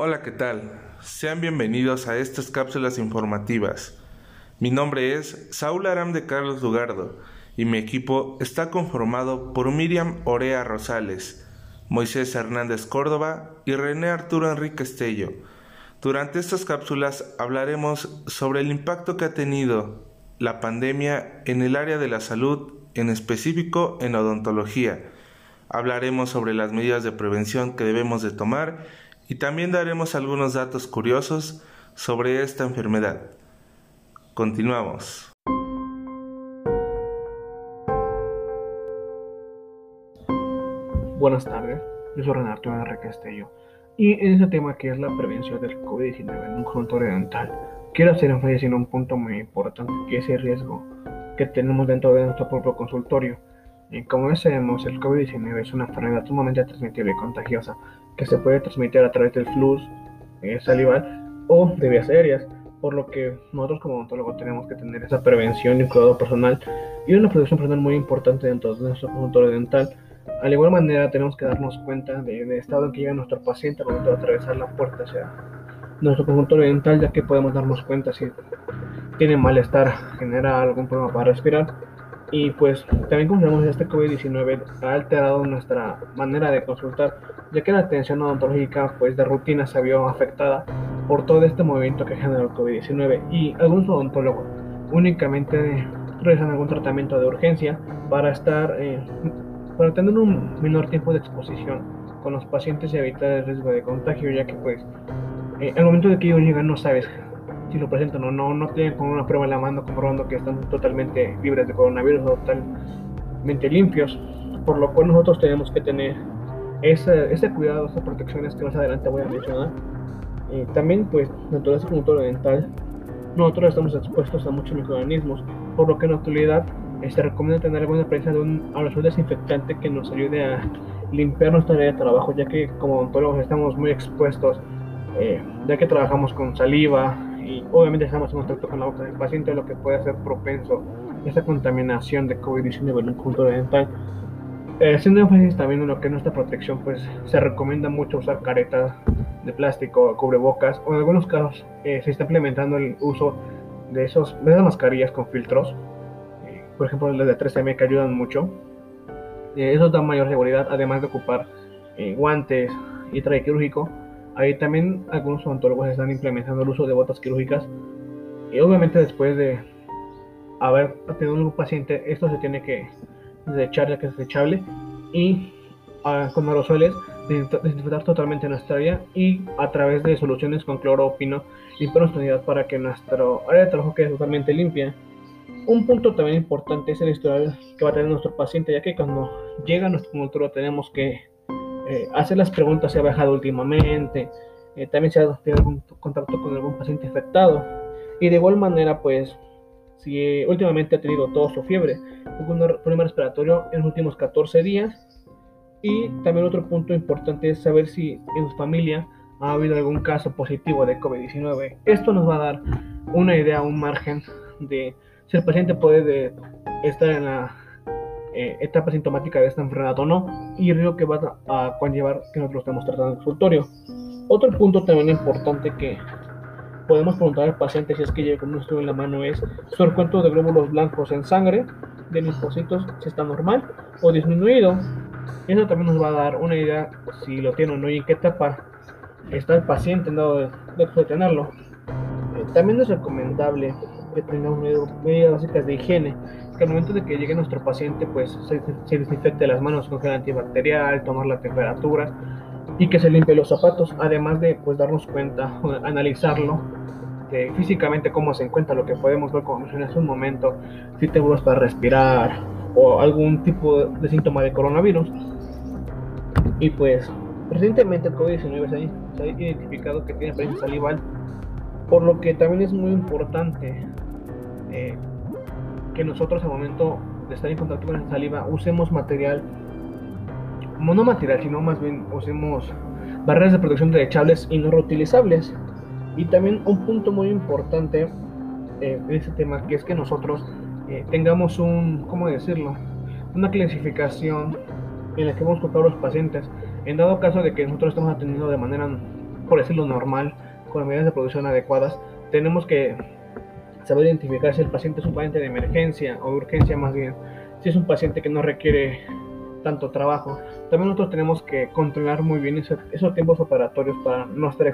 Hola, ¿qué tal? Sean bienvenidos a estas cápsulas informativas. Mi nombre es Saúl Aram de Carlos Lugardo y mi equipo está conformado por Miriam Orea Rosales, Moisés Hernández Córdoba y René Arturo Enrique Estello. Durante estas cápsulas hablaremos sobre el impacto que ha tenido la pandemia en el área de la salud, en específico en odontología. Hablaremos sobre las medidas de prevención que debemos de tomar y también daremos algunos datos curiosos sobre esta enfermedad. Continuamos. Buenas tardes, yo soy Renato Enrique Castillo y en este tema que es la prevención del COVID-19 en un consultorio dental, quiero hacer énfasis en un punto muy importante que es el riesgo que tenemos dentro de nuestro propio consultorio. Y como el COVID-19 es una enfermedad sumamente transmisible y contagiosa que se puede transmitir a través del flux eh, salival o de vías aéreas, por lo que nosotros como odontólogos tenemos que tener esa prevención y cuidado personal y una protección personal muy importante dentro de nuestro consultorio dental al igual manera tenemos que darnos cuenta del estado en que llega nuestro paciente al momento de atravesar la puerta hacia nuestro consultorio dental, ya que podemos darnos cuenta si tiene malestar, genera algún problema para respirar. Y pues también como que este COVID-19 ha alterado nuestra manera de consultar, ya que la atención odontológica pues de rutina se vio afectada por todo este movimiento que genera el COVID-19 y algunos odontólogos únicamente realizan algún tratamiento de urgencia para estar eh, para tener un menor tiempo de exposición con los pacientes y evitar el riesgo de contagio, ya que pues eh, al momento de que ellos llegan no sabes si lo presentan o no, no tienen con una prueba en la mano comprobando que están totalmente libres de coronavirus o totalmente limpios, por lo cual nosotros tenemos que tener ese, ese cuidado, esas protecciones que más adelante voy a mencionar. y también pues de ese punto dental nosotros estamos expuestos a muchos microorganismos, por lo que en la actualidad se este, recomienda tener alguna presencia de un aerosol desinfectante que nos ayude a limpiar nuestra área de trabajo, ya que como odontólogos estamos muy expuestos, eh, ya que trabajamos con saliva y obviamente estamos en contacto con la boca del paciente, lo que puede ser propenso a esta contaminación de COVID-19 en un punto dental. Eh, énfasis también en lo que es nuestra protección, pues se recomienda mucho usar caretas de plástico, cubrebocas, o en algunos casos eh, se está implementando el uso de, esos, de esas mascarillas con filtros por ejemplo las de 3M que ayudan mucho. Eh, eso da mayor seguridad, además de ocupar eh, guantes y traje quirúrgico. Ahí también algunos odontólogos están implementando el uso de botas quirúrgicas. Y obviamente después de haber tenido un paciente, esto se tiene que desechar ya que es desechable. Y ah, con aerosoles desinfectar totalmente nuestra área y a través de soluciones con cloro o pino limpiar nuestra unidad para que nuestro área de trabajo quede totalmente limpia un punto también importante es el historial que va a tener nuestro paciente, ya que cuando llega a nuestro consultorio tenemos que eh, hacer las preguntas si ha bajado últimamente, eh, también si ha tenido algún contacto con algún paciente infectado. Y de igual manera, pues, si eh, últimamente ha tenido tos o fiebre, algún problema respiratorio en los últimos 14 días. Y también otro punto importante es saber si en su familia ha habido algún caso positivo de COVID-19. Esto nos va a dar una idea, un margen de si el paciente puede estar en la eh, etapa sintomática de esta enfermedad o no, y el riesgo que va a, conllevar que nosotros estemos tratando en el consultorio. Otro punto también importante que podemos preguntar al paciente si es que llega con un estudio en la mano es su recuento de glóbulos blancos en sangre de linfocitos si está normal o disminuido. Eso también nos va a dar una idea si lo tiene o no y en qué etapa está el paciente en dado de, de tenerlo. Eh, también es recomendable que tengamos medidas básicas de higiene, que al momento de que llegue nuestro paciente, pues se, desinfecte las manos con gel antibacterial, tomar la temperatura y que se limpie los zapatos, además de pues darnos cuenta, analizarlo de físicamente cómo se encuentra, lo que podemos ver como mencioné hace un momento, si te vuelves para respirar o algún tipo de síntoma de coronavirus. Y pues recientemente el COVID-19 se, ha identificado que tiene presencia salival por lo que también es muy importante eh, que nosotros al momento de estar en contacto con la saliva usemos material, no material, sino más bien usemos barreras de protección desechables y no reutilizables. Y también un punto muy importante eh, en este tema, que es que nosotros eh, tengamos un, ¿cómo decirlo? Una clasificación en la que vamos a los pacientes. En dado caso de que nosotros estamos atendiendo de manera por decirlo normal, con medidas de producción adecuadas, tenemos que saber identificar si el paciente es un paciente de emergencia o urgencia más bien, si es un paciente que no requiere tanto trabajo. También nosotros tenemos que controlar muy bien esos, tiempos operatorios para no estar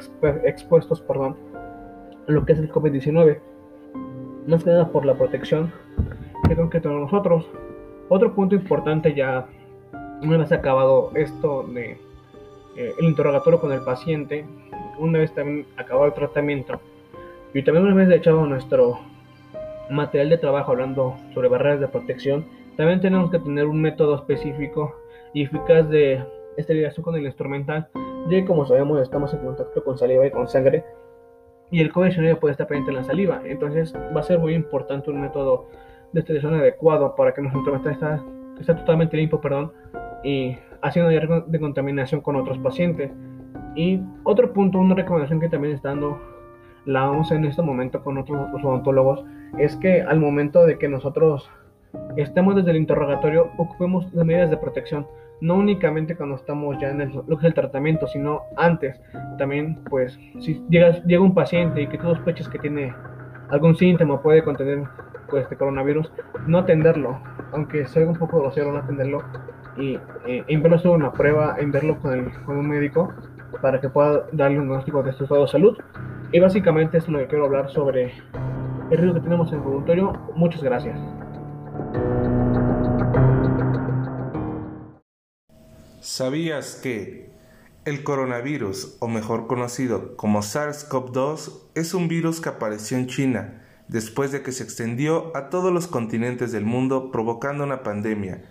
expuestos perdón, a lo que es el COVID-19. Más que nada por la protección que tenemos que tener nosotros. Otro punto importante ya una vez acabado esto de eh, el interrogatorio con el paciente, una vez también acabado el tratamiento y también una vez echado nuestro material de trabajo hablando sobre barreras de protección, también tenemos que tener un método específico y eficaz de esterilización con el instrumental, ya que como sabemos estamos en contacto con saliva y con sangre y el COVID-19 puede estar presente en la saliva, entonces va a ser muy importante un método de esterilización adecuado para que nuestro instrumental esté, totalmente limpio, perdón, y haciendo de contaminación con otros pacientes. Y otro punto, una recomendación que también está dando la OMS en este momento con otros odontólogos es que al momento de que nosotros estemos desde el interrogatorio, ocupemos las medidas de protección, no únicamente cuando estamos ya en el, lo que es el tratamiento, sino antes. También, pues, si llega, llega un paciente y que tú sospechas que tiene algún síntoma, puede contener pues, este coronavirus, no atenderlo, aunque sea un poco grosero no atenderlo, y eh, enviarlo a una prueba, enviarlo con, el, con un médico para que pueda darle un diagnóstico de su estado de salud. Y básicamente es lo que quiero hablar sobre el riesgo que tenemos en el voluntario. Muchas gracias. ¿Sabías que el coronavirus, o mejor conocido como SARS-CoV-2, es un virus que apareció en China después de que se extendió a todos los continentes del mundo provocando una pandemia?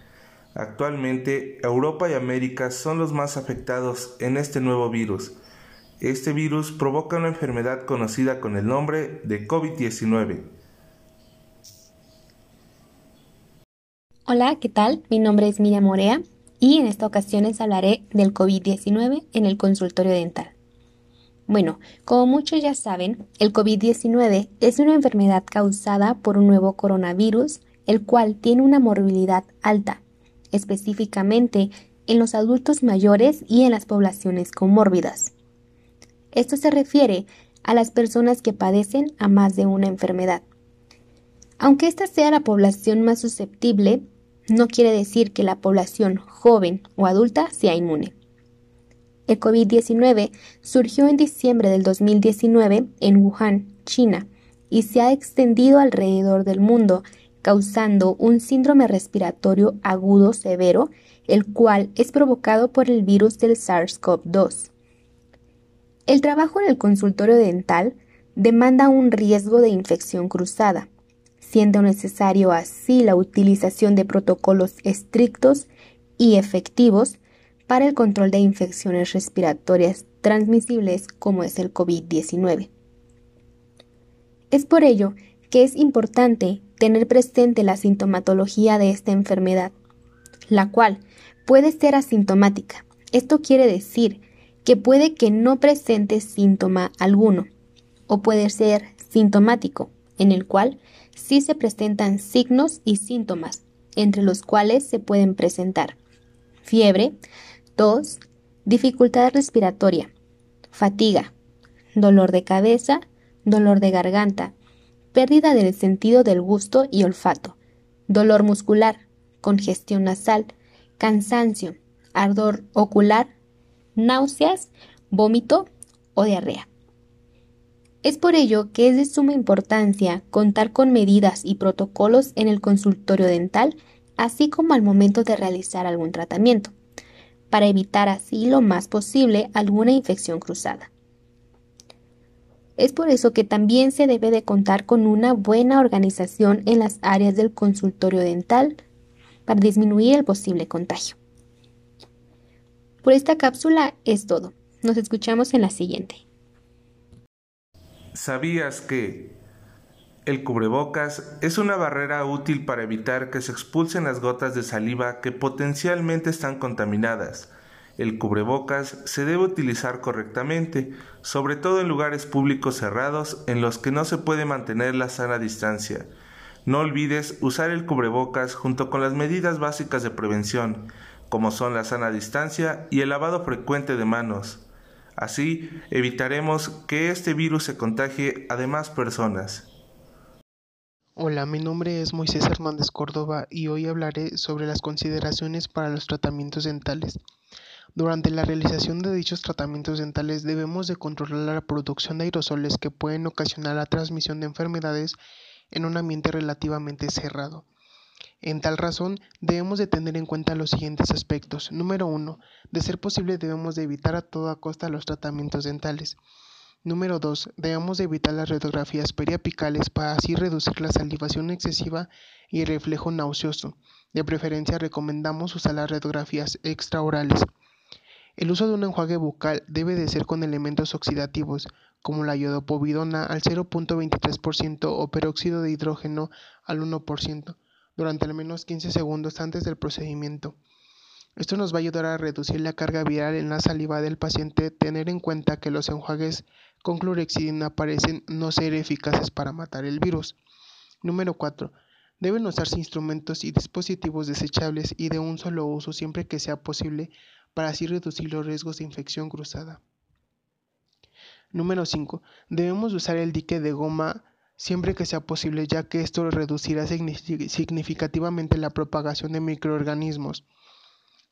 Actualmente, Europa y América son los más afectados en este nuevo virus. Este virus provoca una enfermedad conocida con el nombre de COVID-19. Hola, ¿qué tal? Mi nombre es Miriam Morea y en esta ocasión les hablaré del COVID-19 en el consultorio dental. Bueno, como muchos ya saben, el COVID-19 es una enfermedad causada por un nuevo coronavirus, el cual tiene una morbilidad alta, específicamente en los adultos mayores y en las poblaciones comórbidas. Esto se refiere a las personas que padecen a más de una enfermedad. Aunque esta sea la población más susceptible, no quiere decir que la población joven o adulta sea inmune. El COVID-19 surgió en diciembre del 2019 en Wuhan, China, y se ha extendido alrededor del mundo, causando un síndrome respiratorio agudo severo, el cual es provocado por el virus del SARS-CoV-2. El trabajo en el consultorio dental demanda un riesgo de infección cruzada, siendo necesario así la utilización de protocolos estrictos y efectivos para el control de infecciones respiratorias transmisibles como es el COVID-19. Es por ello que es importante tener presente la sintomatología de esta enfermedad, la cual puede ser asintomática. Esto quiere decir que puede que no presente síntoma alguno, o puede ser sintomático, en el cual sí se presentan signos y síntomas, entre los cuales se pueden presentar fiebre, tos, dificultad respiratoria, fatiga, dolor de cabeza, dolor de garganta, pérdida del sentido del gusto y olfato, dolor muscular, congestión nasal, cansancio, ardor ocular, náuseas, vómito o diarrea. Es por ello que es de suma importancia contar con medidas y protocolos en el consultorio dental, así como al momento de realizar algún tratamiento, para evitar así lo más posible alguna infección cruzada. Es por eso que también se debe de contar con una buena organización en las áreas del consultorio dental para disminuir el posible contagio. Por esta cápsula es todo. Nos escuchamos en la siguiente. ¿Sabías que el cubrebocas es una barrera útil para evitar que se expulsen las gotas de saliva que potencialmente están contaminadas? El cubrebocas se debe utilizar correctamente, sobre todo en lugares públicos cerrados en los que no se puede mantener la sana distancia. No olvides usar el cubrebocas junto con las medidas básicas de prevención, como son la sana distancia y el lavado frecuente de manos. Así evitaremos que este virus se contagie a demás personas. Hola, mi nombre es Moisés Hernández Córdoba y hoy hablaré sobre las consideraciones para los tratamientos dentales. Durante la realización de dichos tratamientos dentales debemos de controlar la producción de aerosoles que pueden ocasionar la transmisión de enfermedades en un ambiente relativamente cerrado. En tal razón, debemos de tener en cuenta los siguientes aspectos. Número 1. De ser posible debemos de evitar a toda costa los tratamientos dentales. Número 2. Debemos de evitar las radiografías periapicales para así reducir la salivación excesiva y el reflejo nauseoso. De preferencia recomendamos usar las radiografías extraorales. El uso de un enjuague bucal debe de ser con elementos oxidativos, como la iodopovidona al 0.23% o peróxido de hidrógeno al 1%, durante al menos 15 segundos antes del procedimiento. Esto nos va a ayudar a reducir la carga viral en la saliva del paciente, tener en cuenta que los enjuagues con clorexidina parecen no ser eficaces para matar el virus. Número 4. Deben usarse instrumentos y dispositivos desechables y de un solo uso siempre que sea posible para así reducir los riesgos de infección cruzada. Número 5. Debemos usar el dique de goma siempre que sea posible ya que esto reducirá significativamente la propagación de microorganismos.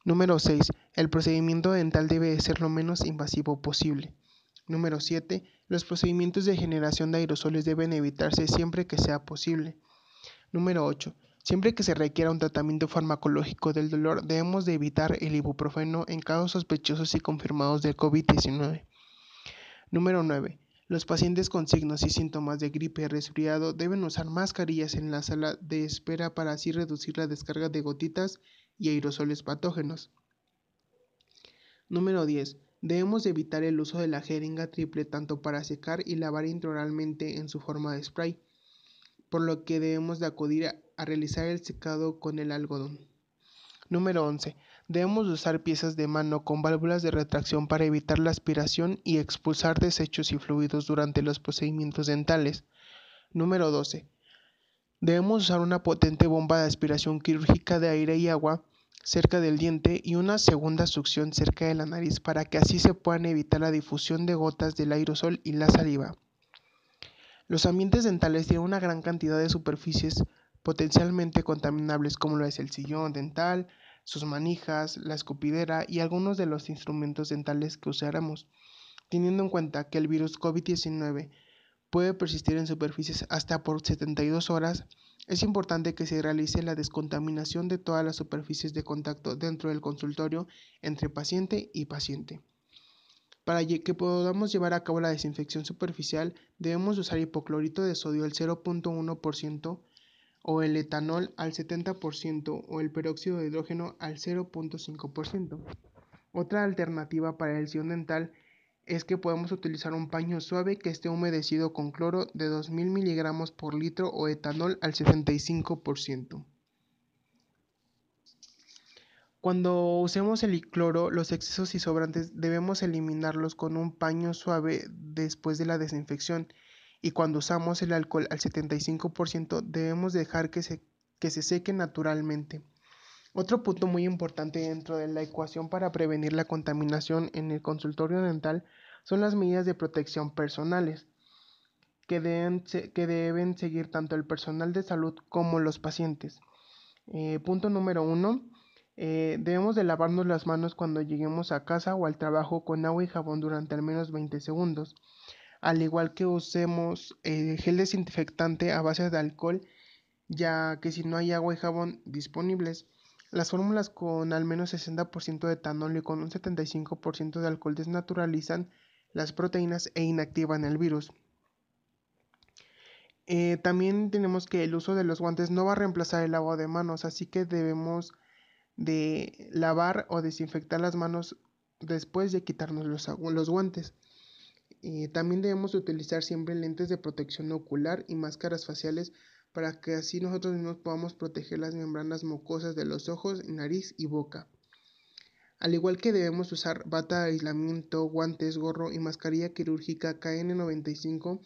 Número 6. El procedimiento dental debe ser lo menos invasivo posible. Número 7. Los procedimientos de generación de aerosoles deben evitarse siempre que sea posible. Número 8. Siempre que se requiera un tratamiento farmacológico del dolor, debemos de evitar el ibuprofeno en casos sospechosos y confirmados del COVID-19. Número 9. Los pacientes con signos y síntomas de gripe resfriado deben usar mascarillas en la sala de espera para así reducir la descarga de gotitas y aerosoles patógenos. Número 10. Debemos evitar el uso de la jeringa triple tanto para secar y lavar intraoralmente en su forma de spray por lo que debemos de acudir a, realizar el secado con el algodón. Número 11. Debemos usar piezas de mano con válvulas de retracción para evitar la aspiración y expulsar desechos y fluidos durante los procedimientos dentales. Número 12. Debemos usar una potente bomba de aspiración quirúrgica de aire y agua cerca del diente y una segunda succión cerca de la nariz para que así se puedan evitar la difusión de gotas del aerosol y la saliva. Los ambientes dentales tienen una gran cantidad de superficies potencialmente contaminables como lo es el sillón dental, sus manijas, la escupidera y algunos de los instrumentos dentales que usáramos, teniendo en cuenta que el virus COVID-19 puede persistir en superficies hasta por 72 horas, es importante que se realice la descontaminación de todas las superficies de contacto dentro del consultorio entre paciente y paciente. Para que podamos llevar a cabo la desinfección superficial, debemos usar hipoclorito de sodio al 0.1% o el etanol al 70% o el peróxido de hidrógeno al 0.5%. Otra alternativa para el sion dental es que podemos utilizar un paño suave que esté humedecido con cloro de 2000 miligramos por litro o etanol al 75%. Cuando usemos el cloro, los excesos y sobrantes debemos eliminarlos con un paño suave después de la desinfección y cuando usamos el alcohol al 75% debemos dejar que se, que se seque naturalmente. Otro punto muy importante dentro de la ecuación para prevenir la contaminación en el consultorio dental son las medidas de protección personales que deben, que deben seguir tanto el personal de salud como los pacientes. Eh, punto número uno eh, debemos de lavarnos las manos cuando lleguemos a casa o al trabajo con agua y jabón durante al menos 20 segundos. Al igual que usemos eh, gel desinfectante a base de alcohol, ya que si no hay agua y jabón disponibles, las fórmulas con al menos 60% de etanol y con un 75% de alcohol desnaturalizan las proteínas e inactivan el virus. Eh, también tenemos que el uso de los guantes no va a reemplazar el agua de manos, así que debemos de lavar o desinfectar las manos después de quitarnos los, los guantes. También debemos utilizar siempre lentes de protección ocular y máscaras faciales para que así nosotros mismos podamos proteger las membranas mucosas de los ojos, nariz y boca. Al igual que debemos usar bata de aislamiento, guantes, gorro y mascarilla quirúrgica KN95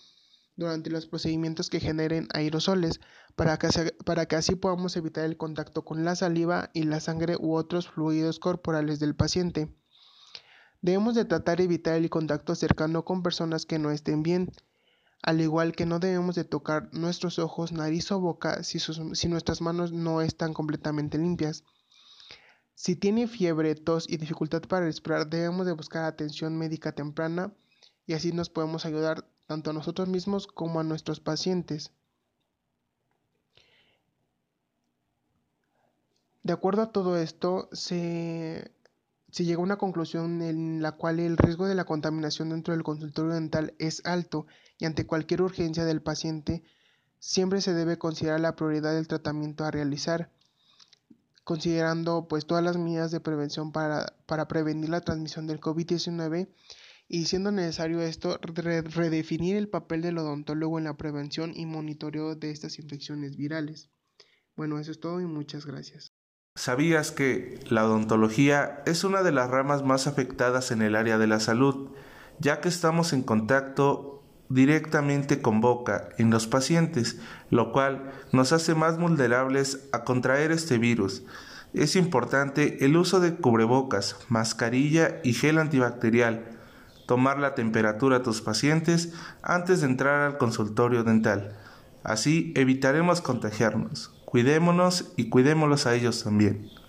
durante los procedimientos que generen aerosoles para que así podamos evitar el contacto con la saliva y la sangre u otros fluidos corporales del paciente. Debemos de tratar de evitar el contacto cercano con personas que no estén bien, al igual que no debemos de tocar nuestros ojos, nariz o boca si, si nuestras manos no están completamente limpias. Si tiene fiebre, tos y dificultad para respirar, debemos de buscar atención médica temprana y así nos podemos ayudar tanto a nosotros mismos como a nuestros pacientes. De acuerdo a todo esto, se, se llegó a una conclusión en la cual el riesgo de la contaminación dentro del consultorio dental es alto y ante cualquier urgencia del paciente siempre se debe considerar la prioridad del tratamiento a realizar considerando pues todas las medidas de prevención para, para prevenir la transmisión del COVID-19 y siendo necesario esto, redefinir el papel del odontólogo en la prevención y monitoreo de estas infecciones virales. Bueno, eso es todo y muchas gracias. ¿Sabías que la odontología es una de las ramas más afectadas en el área de la salud, ya que estamos en contacto directamente con boca en los pacientes, lo cual nos hace más vulnerables a contraer este virus? Es importante el uso de cubrebocas, mascarilla y gel antibacterial, tomar la temperatura a tus pacientes antes de entrar al consultorio dental. Así evitaremos contagiarnos. Cuidémonos y cuidémoslos a ellos también.